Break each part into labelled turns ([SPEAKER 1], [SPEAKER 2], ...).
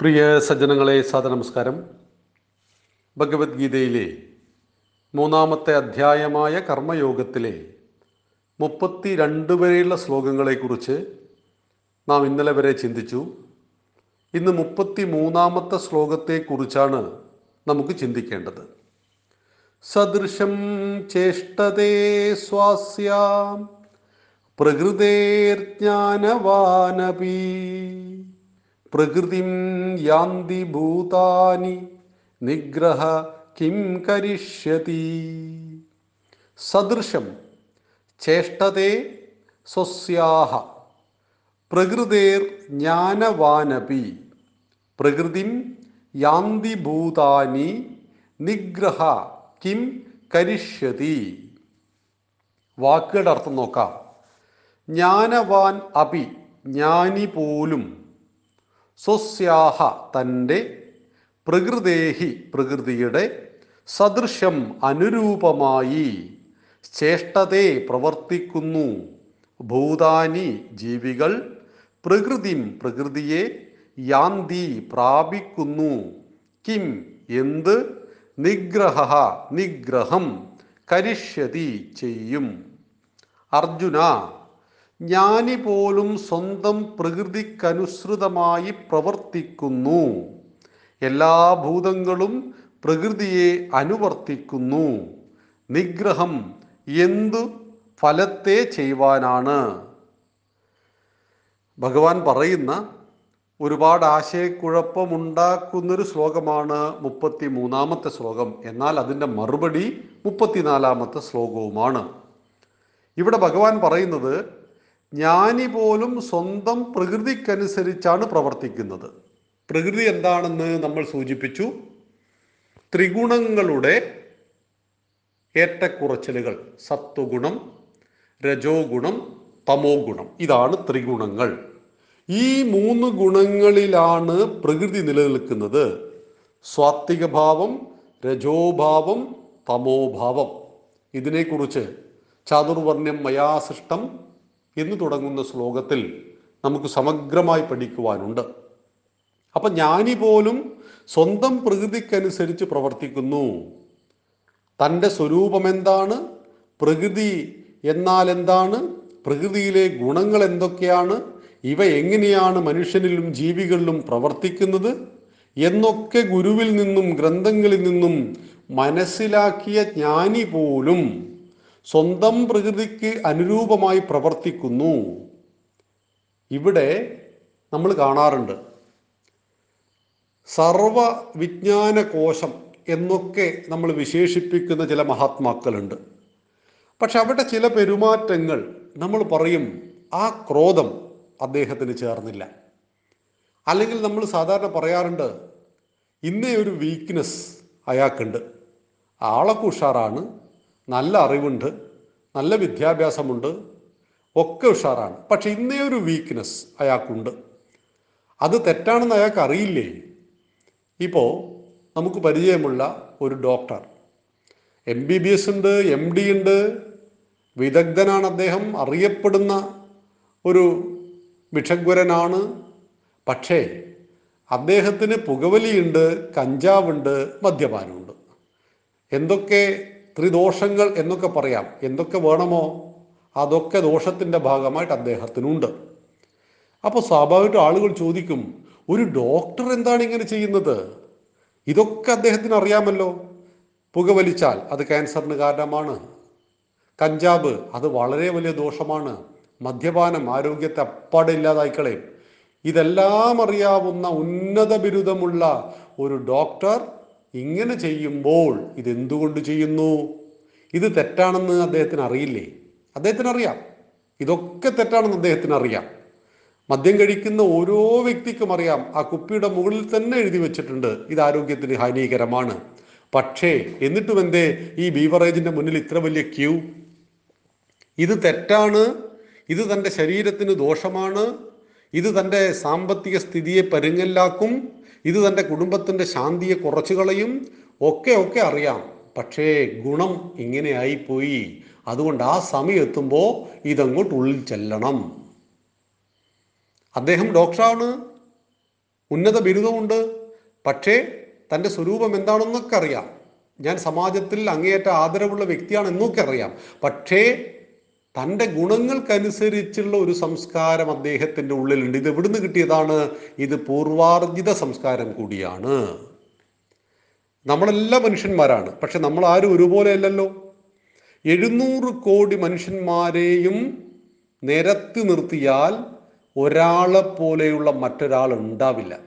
[SPEAKER 1] പ്രിയ സജ്ജനങ്ങളെ നമസ്കാരം ഭഗവത്ഗീതയിലെ മൂന്നാമത്തെ അധ്യായമായ കർമ്മയോഗത്തിലെ മുപ്പത്തി രണ്ട് വരെയുള്ള ശ്ലോകങ്ങളെക്കുറിച്ച് നാം ഇന്നലെ വരെ ചിന്തിച്ചു. ഇന്ന് മുപ്പത്തി മൂന്നാമത്തെ ശ്ലോകത്തെക്കുറിച്ചാണ് നമുക്ക് ചിന്തിക്കേണ്ടത്. സദൃശം ചേഷ്ടതേ സ്വാസ്യാം പ്രകൃതേർജ്ഞാനവാനപി പ്രകൃതിം യാന്തി ഭൂതാനി നിഗ്രഹ കിം കരിഷ്യതി. സദൃശം ചേഷ്ടതേ സ്വസ്യാഹ പ്രകൃതേർ ജ്ഞാനവാനപി പ്രകൃതിം യാന്തി ഭൂതാനി നിഗ്രഹ കിം കരിഷ്യതി. വാക്കുകളുടെ അർത്ഥം നോക്കാം. ജ്ഞാനവാൻ അപി ജ്ഞാനി പോലും സ്വസ്യാഹ തന്റെ പ്രകൃതേഹി പ്രകൃതിയുടെ സദൃശ്യം അനുരൂപമായി ചേഷ്ടതയെ പ്രവർത്തിക്കുന്നു. ഭൂതാനി ജീവികൾ പ്രകൃതിം പ്രകൃതിയെ യാന്തി പ്രാപിക്കുന്നു. കിം എന്ത്? നിഗ്രഹ നിഗ്രഹം കരിഷ്യതി ചെയ്യും. അർജുന ജ്ഞാനി പോലും സ്വന്തം പ്രകൃതിക്കനുസൃതമായി പ്രവർത്തിക്കുന്നു. എല്ലാ ഭൂതങ്ങളും പ്രകൃതിയെ അനുവർത്തിക്കുന്നു. നിഗ്രഹം എന്തു ഫലത്തെ ചെയ്യുവാനാണ്? ഭഗവാൻ പറയുന്ന ഒരുപാട് ആശയക്കുഴപ്പമുണ്ടാക്കുന്നൊരു ശ്ലോകമാണ് മുപ്പത്തി മൂന്നാമത്തെ ശ്ലോകം. എന്നാൽ അതിന്റെ മറുപടി മുപ്പത്തിനാലാമത്തെ ശ്ലോകവുമാണ്. ഇവിടെ ഭഗവാൻ പറയുന്നത് ജ്ഞാനി പോലും സ്വന്തം പ്രകൃതിക്കനുസരിച്ചാണ് പ്രവർത്തിക്കുന്നത്. പ്രകൃതി എന്താണെന്ന് നമ്മൾ സൂചിപ്പിച്ചു. ത്രിഗുണങ്ങളുടെ ഏറ്റക്കുറച്ചിലുകൾ. സത്വഗുണം രജോ ഗുണം തമോ ഗുണം ഇതാണ് ത്രിഗുണങ്ങൾ. ഈ മൂന്ന് ഗുണങ്ങളിലാണ് പ്രകൃതി നിലനിൽക്കുന്നത്. സ്വാത്വികഭാവം രജോഭാവം തമോഭാവം. ഇതിനെക്കുറിച്ച് ചാതുർവർണ്യം മയാസൃഷ്ടം എന്ന് തുടങ്ങുന്ന ശ്ലോകത്തിൽ നമുക്ക് സമഗ്രമായി പഠിക്കുവാനുണ്ട്. അപ്പൊ ജ്ഞാനി പോലും സ്വന്തം പ്രകൃതിക്കനുസരിച്ച് പ്രവർത്തിക്കുന്നു. തന്റെ സ്വരൂപം എന്താണ് പ്രകൃതി എന്നാൽ എന്താണ്? പ്രകൃതിയിലെ ഗുണങ്ങൾ എന്തൊക്കെയാണ്? ഇവ എങ്ങനെയാണ് മനുഷ്യനിലും ജീവികളിലും പ്രവർത്തിക്കുന്നത്? എന്നൊക്കെ ഗുരുവിൽ നിന്നും ഗ്രന്ഥങ്ങളിൽ നിന്നും മനസ്സിലാക്കിയ ജ്ഞാനി പോലും സ്വന്തം പ്രകൃതിക്ക് അനുരൂപമായി പ്രവർത്തിക്കുന്നു. ഇവിടെ നമ്മൾ കാണാറുണ്ട് സർവ വിജ്ഞാന കോശം എന്നൊക്കെ നമ്മൾ വിശേഷിപ്പിക്കുന്ന ചില മഹാത്മാക്കളുണ്ട്. പക്ഷെ അവിടെ ചില പെരുമാറ്റങ്ങൾ നമ്മൾ പറയും ആ ക്രോധം അദ്ദേഹത്തിന് ചേർന്നില്ല. അല്ലെങ്കിൽ നമ്മൾ സാധാരണ പറയാറുണ്ട് ഇന്നേ ഒരു വീക്ക്നെസ് അയാൾക്കുണ്ട്. ആളൊക്കെ ഉഷാറാണ് നല്ല അറിവുണ്ട് നല്ല വിദ്യാഭ്യാസമുണ്ട് ഒക്കെ ഉഷാറാണ്. പക്ഷെ ഇന്നേ ഒരു വീക്ക്നെസ് അയാൾക്കുണ്ട്. അത് തെറ്റാണെന്ന് അയാൾക്ക് അറിയില്ലേ? ഇപ്പോൾ നമുക്ക് പരിചയമുള്ള ഒരു doctor M B B S ഉണ്ട് എം ഡി ഉണ്ട്. വിദഗ്ധനാണ് അദ്ദേഹം അറിയപ്പെടുന്ന ഒരു വിഷഗ്വരനാണ്. പക്ഷേ അദ്ദേഹത്തിന് പുകവലിയുണ്ട് കഞ്ചാവുണ്ട് മദ്യപാനമുണ്ട്. എന്തൊക്കെ ത്രിദോഷങ്ങൾ എന്നൊക്കെ പറയാം. എന്തൊക്കെ വേണമോ അതൊക്കെ ദോഷത്തിന്റെ ഭാഗമായിട്ട് അദ്ദേഹത്തിനുണ്ട്. അപ്പോൾ സ്വാഭാവികമായിട്ട് ആളുകൾ ചോദിക്കും ഒരു ഡോക്ടർ എന്താണ് ഇങ്ങനെ ചെയ്യുന്നത്? ഇതൊക്കെ അദ്ദേഹത്തിന് അറിയാമല്ലോ പുകവലിച്ചാൽ അത് ക്യാൻസറിന് കാരണമാണ്. കഞ്ചാബ് അത് വളരെ വലിയ ദോഷമാണ്. മദ്യപാനം ആരോഗ്യത്തെ അപ്പാടെ ഇല്ലാതായിക്കളയും. ഇതെല്ലാം അറിയാവുന്ന ഉന്നത ബിരുദമുള്ള ഒരു ഡോക്ടർ ഇങ്ങനെ ചെയ്യുമ്പോൾ ഇതെന്തുകൊണ്ട് ചെയ്യുന്നു? ഇത് തെറ്റാണെന്ന് അദ്ദേഹത്തിന് അറിയില്ലേ? അദ്ദേഹത്തിന് അറിയാം ഇതൊക്കെ തെറ്റാണെന്ന് അദ്ദേഹത്തിന് അറിയാം മദ്യം കഴിക്കുന്ന ഓരോ വ്യക്തിക്കും അറിയാം. ആ കുപ്പിയുടെ മുകളിൽ തന്നെ എഴുതി വെച്ചിട്ടുണ്ട്. ഇത് ആരോഗ്യത്തിന് ഹാനികരമാണ്. പക്ഷേ എന്നിട്ടും എന്തേ? ഈ ബീവറേജിന്റെ മുന്നിൽ ഇത്ര വലിയ ക്യൂ? ഇത് തെറ്റാണ്. ഇത് തന്റെ ശരീരത്തിന് ദോഷമാണ്. ഇത് തന്റെ സാമ്പത്തിക സ്ഥിതിയെ പരുങ്ങല്ലാക്കും ഇത് തന്റെ കുടുംബത്തിന്റെ ശാന്തിയെ കുറച്ചു കളയും. ഒക്കെ ഒക്കെ അറിയാം. പക്ഷേ ഗുണം ഇങ്ങനെയായിപ്പോയി. അതുകൊണ്ട് ആ സമയം എത്തുമ്പോൾ ഇതങ്ങോട്ട് ഉള്ളിൽ ചെല്ലണം. അദ്ദേഹം ഡോക്ടറാണ്. ഉന്നത ബിരുദമുണ്ട്. പക്ഷേ തന്റെ സ്വരൂപം എന്താണെന്നൊക്കെ അറിയാം. ഞാൻ സമാജത്തിൽ അങ്ങേയറ്റ ആദരവുള്ള വ്യക്തിയാണ് എന്നൊക്കെ അറിയാം. പക്ഷേ തന്റെ ഗുണങ്ങൾക്കനുസരിച്ചുള്ള ഒരു സംസ്കാരം അദ്ദേഹത്തിന്റെ ഉള്ളിലുണ്ട്. ഇത് എവിടുന്ന് കിട്ടിയതാണ്? ഇത് പൂർവാർജിത സംസ്കാരം കൂടിയാണ്. നമ്മളെല്ലാ മനുഷ്യന്മാരാണ്. പക്ഷെ നമ്മൾ ആരും ഒരുപോലെ അല്ലല്ലോ. എഴുന്നൂറ് കോടി മനുഷ്യന്മാരെയും നിരത്തി നിർത്തിയാൽ ഒരാളെ പോലെയുള്ള മറ്റൊരാൾ ഉണ്ടാവില്ല.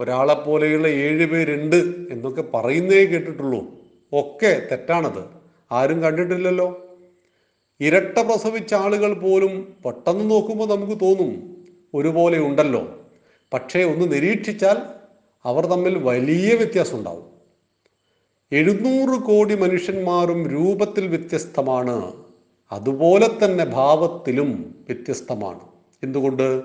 [SPEAKER 1] ഒരാളെ പോലെയുള്ള ഏഴ് പേരുണ്ട് എന്നൊക്കെ പറയുന്നേ കേട്ടിട്ടുള്ളൂ. ഒക്കെ തെറ്റാണത്. ആരും കണ്ടിട്ടില്ലല്ലോ. ഇരട്ട പ്രസവിച്ച ആളുകൾ പോലും പെട്ടെന്ന് നോക്കുമ്പോൾ നമുക്ക് തോന്നും ഒരുപോലെ ഉണ്ടല്ലോ. പക്ഷേ ഒന്ന് നിരീക്ഷിച്ചാൽ അവർ തമ്മിൽ വലിയ വ്യത്യാസം ഉണ്ടാവും. എഴുന്നൂറ് കോടി മനുഷ്യന്മാരും രൂപത്തിൽ വ്യത്യസ്തമാണ്. അതുപോലെ തന്നെ ഭാവത്തിലും വ്യത്യസ്തമാണ്. എന്തുകൊണ്ട്?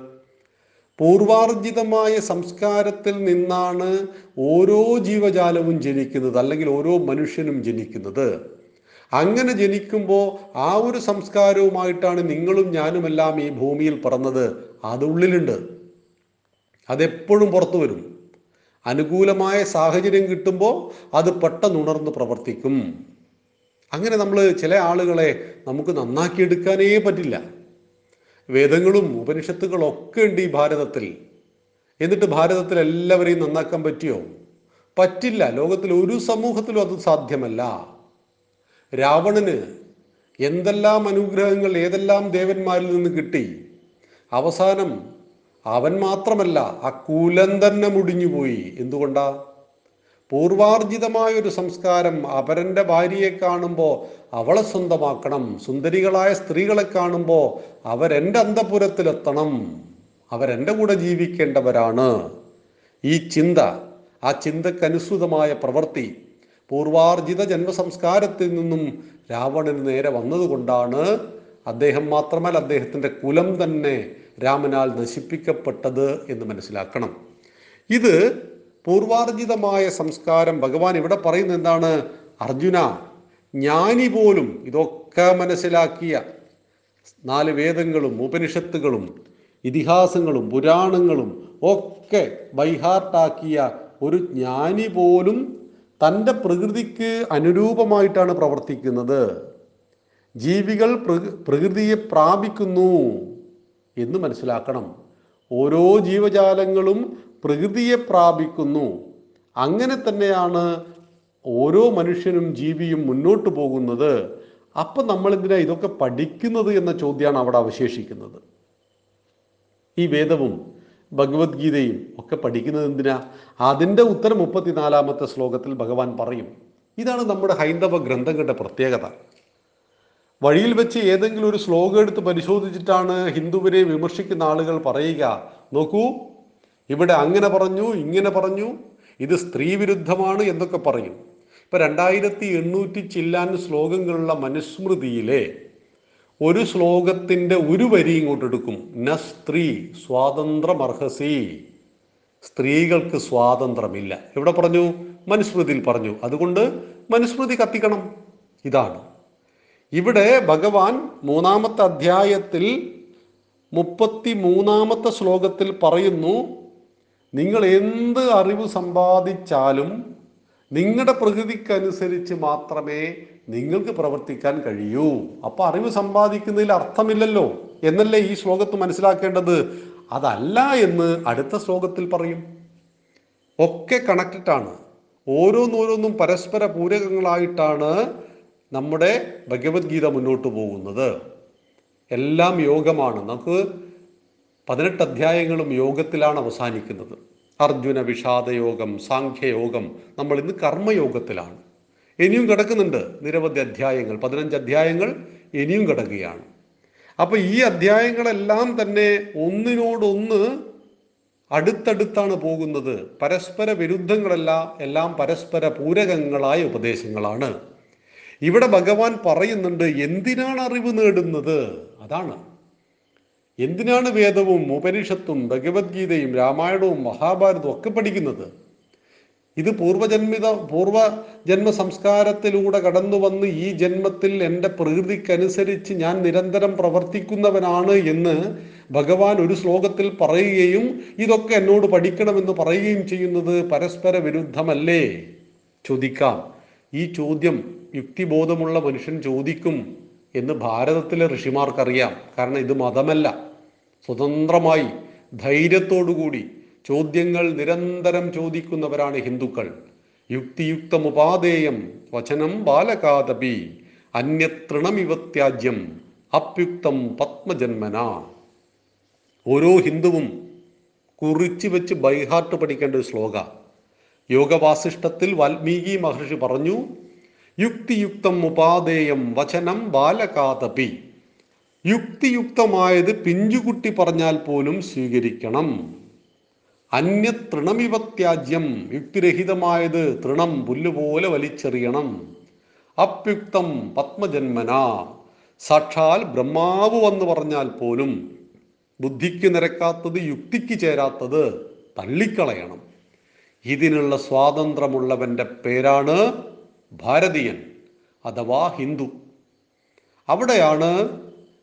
[SPEAKER 1] പൂർവാർജിതമായ സംസ്കാരത്തിൽ നിന്നാണ് ഓരോ ജീവജാലവും ജനിക്കുന്നത് അല്ലെങ്കിൽ ഓരോ മനുഷ്യനും ജനിക്കുന്നത്. അങ്ങനെ ജനിക്കുമ്പോൾ ആ ഒരു സംസ്കാരവുമായിട്ടാണ് നിങ്ങളും ഞാനുമെല്ലാം ഈ ഭൂമിയിൽ പറന്നത്. അത് ഉള്ളിലുണ്ട്. അതെപ്പോഴും പുറത്തു വരും. അനുകൂലമായ സാഹചര്യം കിട്ടുമ്പോൾ അത് പെട്ടെന്ന് ഉണർന്ന് പ്രവർത്തിക്കും. അങ്ങനെ നമ്മൾ ചില ആളുകളെ നമുക്ക് നന്നാക്കിയെടുക്കാനേ പറ്റില്ല. വേദങ്ങളും ഉപനിഷത്തുകളും ഒക്കെ ഉണ്ട് ഈ ഭാരതത്തിൽ. എന്നിട്ട് ഭാരതത്തിൽ എല്ലാവരെയും നന്നാക്കാൻ പറ്റിയോ? പറ്റില്ല. ലോകത്തിൽ ഒരു സമൂഹത്തിലും അത് സാധ്യമല്ല. രാവണന് എന്തെല്ലാം അനുഗ്രഹങ്ങൾ ഏതെല്ലാം ദേവന്മാരിൽ നിന്ന് കിട്ടി? അവസാനം അവൻ മാത്രമല്ല ആ കുലം തന്നെ മുടിഞ്ഞുപോയി. എന്തുകൊണ്ടാ? പൂർവാർജിതമായ ഒരു സംസ്കാരം അപരന്റെ ഭാര്യയെ കാണുമ്പോൾ അവളെ സ്വന്തമാക്കണം. സുന്ദരികളായ സ്ത്രീകളെ കാണുമ്പോൾ അവരെന്റെ അന്തപുരത്തിലെത്തണം. അവരെന്റെ കൂടെ ജീവിക്കേണ്ടവരാണ്. ഈ ചിന്ത ആ ചിന്തക്കനുസൃതമായ പ്രവൃത്തി പൂർവാർജിത ജന്മസംസ്കാരത്തിൽ നിന്നും രാവണന് നേരെ വന്നതുകൊണ്ടാണ് അദ്ദേഹം മാത്രമല്ല അദ്ദേഹത്തിന്റെ കുലം തന്നെ രാമനാൽ നശിപ്പിക്കപ്പെട്ടത് എന്ന് മനസ്സിലാക്കണം. ഇത് പൂർവാർജിതമായ സംസ്കാരം ഭഗവാൻ ഇവിടെ പറയുന്നത് എന്താണ്? അർജുന ജ്ഞാനി പോലും ഇതൊക്കെ മനസ്സിലാക്കിയ നാല് വേദങ്ങളും ഉപനിഷത്തുകളും ഇതിഹാസങ്ങളും പുരാണങ്ങളും ഒക്കെ ബൈഹാർട്ടാക്കിയ ഒരു ജ്ഞാനി പോലും തന്റെ പ്രകൃതിക്ക് അനുരൂപമായിട്ടാണ് പ്രവർത്തിക്കുന്നത്. ജീവികൾ പ്രകൃ- പ്രകൃതിയെ പ്രാപിക്കുന്നു എന്ന് മനസ്സിലാക്കണം. ഓരോ ജീവജാലങ്ങളും പ്രകൃതിയെ പ്രാപിക്കുന്നു. അങ്ങനെ തന്നെയാണ് ഓരോ മനുഷ്യനും ജീവിയും മുന്നോട്ട് പോകുന്നത്. അപ്പം നമ്മൾ എന്തിനാ ഇതൊക്കെ പഠിക്കുന്നത് എന്ന ചോദ്യമാണ് അവിടെ അവശേഷിക്കുന്നത്. ഈ വേദവും ഭഗവത്ഗീതയും ഒക്കെ പഠിക്കുന്നത് എന്തിനാ? അതിന്റെ ഉത്തരം മുപ്പത്തിനാലാമത്തെ ശ്ലോകത്തിൽ ഭഗവാൻ പറയും. ഇതാണ് നമ്മുടെ ഹൈന്ദവ ഗ്രന്ഥങ്ങളുടെ പ്രത്യേകത. വഴിയിൽ വെച്ച് ഏതെങ്കിലും ഒരു ശ്ലോകം എടുത്ത് പരിശോധിച്ചിട്ടാണ് ഹിന്ദുവിനെ വിമർശിക്കുന്ന ആളുകൾ പറയുക. നോക്കൂ ഇവിടെ അങ്ങനെ പറഞ്ഞു ഇങ്ങനെ പറഞ്ഞു ഇത് സ്ത്രീ വിരുദ്ധമാണ് എന്നൊക്കെ പറയും. ഇപ്പൊ രണ്ടായിരത്തി എണ്ണൂറ്റി ചില്ലാൻ ശ്ലോകങ്ങളുള്ള മനുസ്മൃതിയിലെ ഒരു ശ്ലോകത്തിന്റെ ഒരു വരി ഇങ്ങോട്ട് എടുക്കും. ന സ്ത്രീ സ്വാതന്ത്ര്യമർഹസി സ്ത്രീകൾക്ക് സ്വാതന്ത്ര്യമില്ല. എവിടെ പറഞ്ഞു? മനുസ്മൃതിയിൽ പറഞ്ഞു. അതുകൊണ്ട് മനുസ്മൃതി കത്തിക്കണം. ഇതാണ്. ഇവിടെ ഭഗവാൻ മൂന്നാമത്തെ അധ്യായത്തിൽ മുപ്പത്തി മൂന്നാമത്തെ ശ്ലോകത്തിൽ പറയുന്നു നിങ്ങൾ എന്ത് അറിവ് സമ്പാദിച്ചാലും നിങ്ങളുടെ പ്രകൃതിക്കനുസരിച്ച് മാത്രമേ നിങ്ങൾക്ക് പ്രവർത്തിക്കാൻ കഴിയൂ. അപ്പൊ അറിവ് സമ്പാദിക്കുന്നതിൽ അർത്ഥമില്ലല്ലോ എന്നല്ലേ ഈ ശ്ലോകത്ത് മനസ്സിലാക്കേണ്ടത്? അതല്ല എന്ന് അടുത്ത ശ്ലോകത്തിൽ പറയും. ഒക്കെ കണക്റ്റഡ് ആണ് ഓരോന്നോരോന്നും പരസ്പര പൂരകങ്ങളായിട്ടാണ് നമ്മുടെ ഭഗവത്ഗീത മുന്നോട്ട് പോകുന്നത്. എല്ലാം യോഗമാണ്. നമുക്ക് പതിനെട്ട് അധ്യായങ്ങളും യോഗത്തിലാണ് അവസാനിക്കുന്നത്. അർജുന വിഷാദയോഗം സാഖ്യയോഗം നമ്മൾ ഇന്ന് കർമ്മയോഗത്തിലാണ്. ഇനിയും കിടക്കുന്നുണ്ട് നിരവധി അധ്യായങ്ങൾ. പതിനഞ്ച് അധ്യായങ്ങൾ ഇനിയും കിടക്കുകയാണ്. അപ്പൊ ഈ അധ്യായങ്ങളെല്ലാം തന്നെ ഒന്നിനോടൊന്ന് അടുത്തടുത്താണ് പോകുന്നത്. പരസ്പര വിരുദ്ധങ്ങളല്ല എല്ലാം പരസ്പര പൂരകങ്ങളായ ഉപദേശങ്ങളാണ്. ഇവിടെ ഭഗവാൻ പറയുന്നുണ്ട് എന്തിനാണ് അറിവ് നേടുന്നത്? അതാണ്. എന്തിനാണ് വേദവും ഉപനിഷത്തും ഭഗവത്ഗീതയും രാമായണവും മഹാഭാരതവും ഒക്കെ പഠിക്കുന്നത്? ഇത് പൂർവജന്മിത പൂർവജന്മ സംസ്കാരത്തിലൂടെ കടന്നു വന്ന് ഈ ജന്മത്തിൽ എന്റെ പ്രകൃതിക്കനുസരിച്ച് ഞാൻ നിരന്തരം പ്രവർത്തിക്കുന്നവനാണ് എന്ന് ഭഗവാൻ ഒരു ശ്ലോകത്തിൽ പറയുകയും ഇതൊക്കെ എന്നോട് പഠിക്കണമെന്ന് പറയുകയും ചെയ്യുന്നത് പരസ്പര വിരുദ്ധമല്ലേ? ചോദിക്കാം. ഈ ചോദ്യം യുക്തിബോധമുള്ള മനുഷ്യൻ ചോദിക്കും. എന്ന് ഭാരതത്തിലെ ഋഷിമാർക്കറിയാം. കാരണം ഇത് മതമല്ല. സ്വതന്ത്രമായി ധൈര്യത്തോടുകൂടി ചോദ്യങ്ങൾ നിരന്തരം ചോദിക്കുന്നവരാണ് ഹിന്ദുക്കൾ. യുക്തിയുക്തമുപാദേയം വചനം ബാലകാതപി അന്യതൃണമിവത്യാജ്യം അപ്യുക്തം പത്മജന്മന. ഓരോ ഹിന്ദുവും കുറിച്ചു വെച്ച് ബൈഹാർട്ട് പഠിക്കേണ്ട ഒരു ശ്ലോക. യോഗവാസിഷ്ടത്തിൽ വാൽമീകി മഹർഷി പറഞ്ഞു യുക്തിയുക്തം ഉപാദേയം വചനം ബാലകാതപി. യുക്തിയുക്തമായത് പിഞ്ചുകുട്ടി പറഞ്ഞാൽ പോലും സ്വീകരിക്കണം. അന്യ തൃണമിവ ത്യാജ്യം യുക്തിരഹിതമായത് തൃണം പുല്ലുപോലെ വലിച്ചെറിയണം. അപ്യുക്തം പത്മജന്മന. സാക്ഷാൽ ബ്രഹ്മാവ് വന്ന് പറഞ്ഞാൽ പോലും ബുദ്ധിക്ക് നിരക്കാത്തത് യുക്തിക്ക് ചേരാത്തത് തള്ളിക്കളയണം. ഇതിനുള്ള സ്വാതന്ത്ര്യമുള്ളവന്റെ പേരാണ് ഭാരതീയൻ അഥവാ ഹിന്ദു. അവിടെയാണ്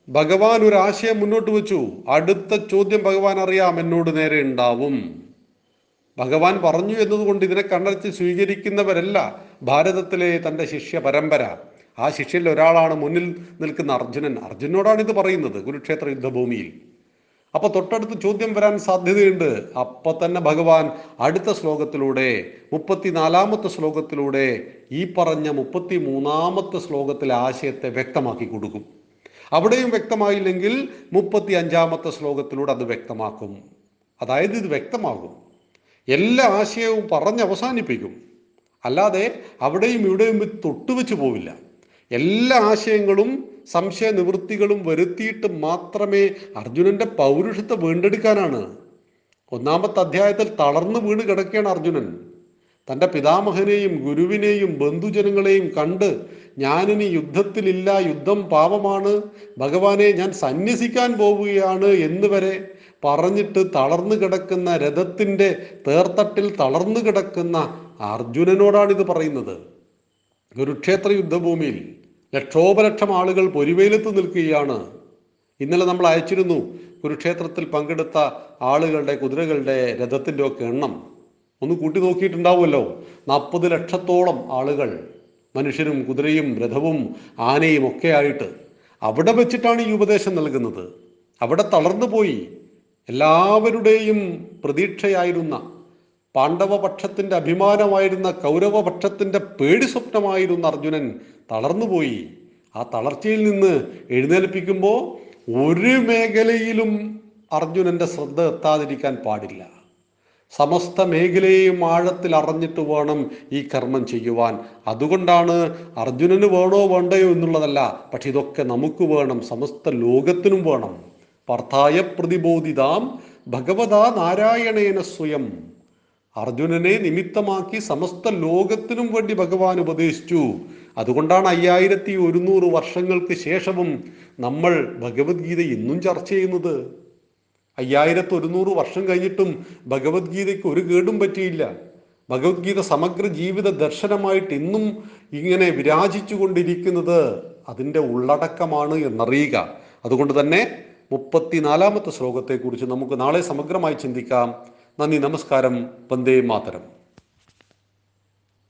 [SPEAKER 1] ഭഗവാൻ ഒരു ആശയം മുന്നോട്ട് വെച്ചു. അടുത്ത ചോദ്യം ഭഗവാൻ അറിയാം എന്നോട് നേരെ ഉണ്ടാവും. ഭഗവാൻ പറഞ്ഞു എന്നതുകൊണ്ട് ഇതിനെ കണ്ണടച്ച് സ്വീകരിക്കുന്നവരല്ല ഭാരതത്തിലെ തന്റെ ശിഷ്യ പരമ്പര. ആ ശിഷ്യരിൽ ഒരാളാണ് മുന്നിൽ നിൽക്കുന്ന അർജുനൻ. അർജുനോടാണ് ഇത് പറയുന്നത് കുരുക്ഷേത്ര യുദ്ധഭൂമിയിൽ. അപ്പൊ തൊട്ടടുത്ത് ചോദ്യം വരാൻ സാധ്യതയുണ്ട്. അപ്പൊ തന്നെ ഭഗവാൻ അടുത്ത ശ്ലോകത്തിലൂടെ മുപ്പത്തിനാലാമത്തെ ശ്ലോകത്തിലൂടെ ഈ പറഞ്ഞ മുപ്പത്തി മൂന്നാമത്തെ ശ്ലോകത്തിലെ ആശയത്തെ വ്യക്തമാക്കി കൊടുക്കും. അവിടെയും വ്യക്തമായില്ലെങ്കിൽ മുപ്പത്തി അഞ്ചാമത്തെ ശ്ലോകത്തിലൂടെ അത് വ്യക്തമാക്കും. അതായത് ഇത് വ്യക്തമാകും. എല്ലാ ആശയവും പറഞ്ഞ് അവസാനിപ്പിക്കും. അല്ലാതെ അവിടെയും ഇവിടെയും തൊട്ടുവെച്ച് പോവില്ല. എല്ലാ ആശയങ്ങളും സംശയ നിവൃത്തികളും വരുത്തിയിട്ട് മാത്രമേ അർജുനന്റെ പൗരുഷത്തെ വീണ്ടെടുക്കാനാണ്. ഒന്നാമത്തെ അധ്യായത്തിൽ തളർന്നു വീണ് കിടക്കുകയാണ് അർജുനൻ. തന്റെ പിതാമഹനെയും ഗുരുവിനെയും ബന്ധുജനങ്ങളെയും കണ്ട് ഞാനിനി യുദ്ധത്തിലില്ല യുദ്ധം പാപമാണ് ഭഗവാനെ ഞാൻ സന്യസിക്കാൻ പോവുകയാണ് എന്ന് വരെ പറഞ്ഞിട്ട് തളർന്നു കിടക്കുന്ന രഥത്തിന്റെ തേർത്തട്ടിൽ തളർന്നു കിടക്കുന്ന അർജുനനോടാണ് ഇത് പറയുന്നത്. കുരുക്ഷേത്ര യുദ്ധഭൂമിയിൽ ലക്ഷോപലക്ഷം ആളുകൾ പൊരിവെയിലത്ത് നിൽക്കുകയാണ്. ഇന്നലെ നമ്മൾ അയച്ചിരുന്നു കുരുക്ഷേത്രത്തിൽ പങ്കെടുത്ത ആളുകളുടെ കുതിരകളുടെ രഥത്തിന്റെ ഒക്കെ എണ്ണം. ഒന്ന് കൂട്ടി നോക്കിയിട്ടുണ്ടാവുമല്ലോ. നാൽപ്പത് ലക്ഷത്തോളം ആളുകൾ മനുഷ്യരും കുതിരയും രഥവും ആനയും ഒക്കെ ആയിട്ട് അവിടെ വെച്ചിട്ടാണ് ഈ ഉപദേശം നൽകുന്നത്. അവിടെ തളർന്നു പോയി. എല്ലാവരുടെയും പ്രതീക്ഷയായിരുന്ന പാണ്ഡവപക്ഷത്തിന്റെ അഭിമാനമായിരുന്ന കൗരവപക്ഷത്തിന്റെ പേടി സ്വപ്നമായിരുന്ന അർജുനൻ തളർന്നുപോയി. ആ തളർച്ചയിൽ നിന്ന് എഴുന്നേൽപ്പിക്കുമ്പോൾ ഒരു മേഖലയിലും അർജുനന്റെ ശ്രദ്ധ എത്താതിരിക്കാൻ പാടില്ല. സമസ്ത മേഖലയെയും ആഴത്തിൽ അറിഞ്ഞിട്ട് വേണം ഈ കർമ്മം ചെയ്യുവാൻ. അതുകൊണ്ടാണ് അർജുനന് വേണോ വേണ്ടയോ എന്നുള്ളതല്ല പക്ഷെ ഇതൊക്കെ നമുക്ക് വേണം സമസ്ത ലോകത്തിനും വേണം. പർത്ഥായ പ്രതിബോധിതാം ഭഗവതാ നാരായണേന സ്വയം. അർജുനനെ നിമിത്തമാക്കി സമസ്ത ലോകത്തിനും വേണ്ടി ഭഗവാൻ ഉപദേശിച്ചു. അതുകൊണ്ടാണ് അയ്യായിരത്തി ഒരുന്നൂറ് വർഷങ്ങൾക്ക് ശേഷവും നമ്മൾ ഭഗവത്ഗീത ഇന്നും ചർച്ച ചെയ്യുന്നത്. അയ്യായിരത്തി ഒരുന്നൂറ് വർഷം കഴിഞ്ഞിട്ടും ഭഗവത്ഗീതയ്ക്ക് ഒരു കേടും പറ്റിയില്ല. ഭഗവത്ഗീത സമഗ്ര ജീവിത ദർശനമായിട്ട് ഇന്നും ഇങ്ങനെ വിരാജിച്ചു കൊണ്ടിരിക്കുന്നത് അതിന്റെ ഉള്ളടക്കമാണ് എന്നറിയുക. അതുകൊണ്ട് തന്നെ മുപ്പത്തിനാലാമത്തെ ശ്ലോകത്തെക്കുറിച്ച് നമുക്ക് നാളെ സമഗ്രമായി ചിന്തിക്കാം. നന്ദി നമസ്കാരം. വന്ദേ മാതരം.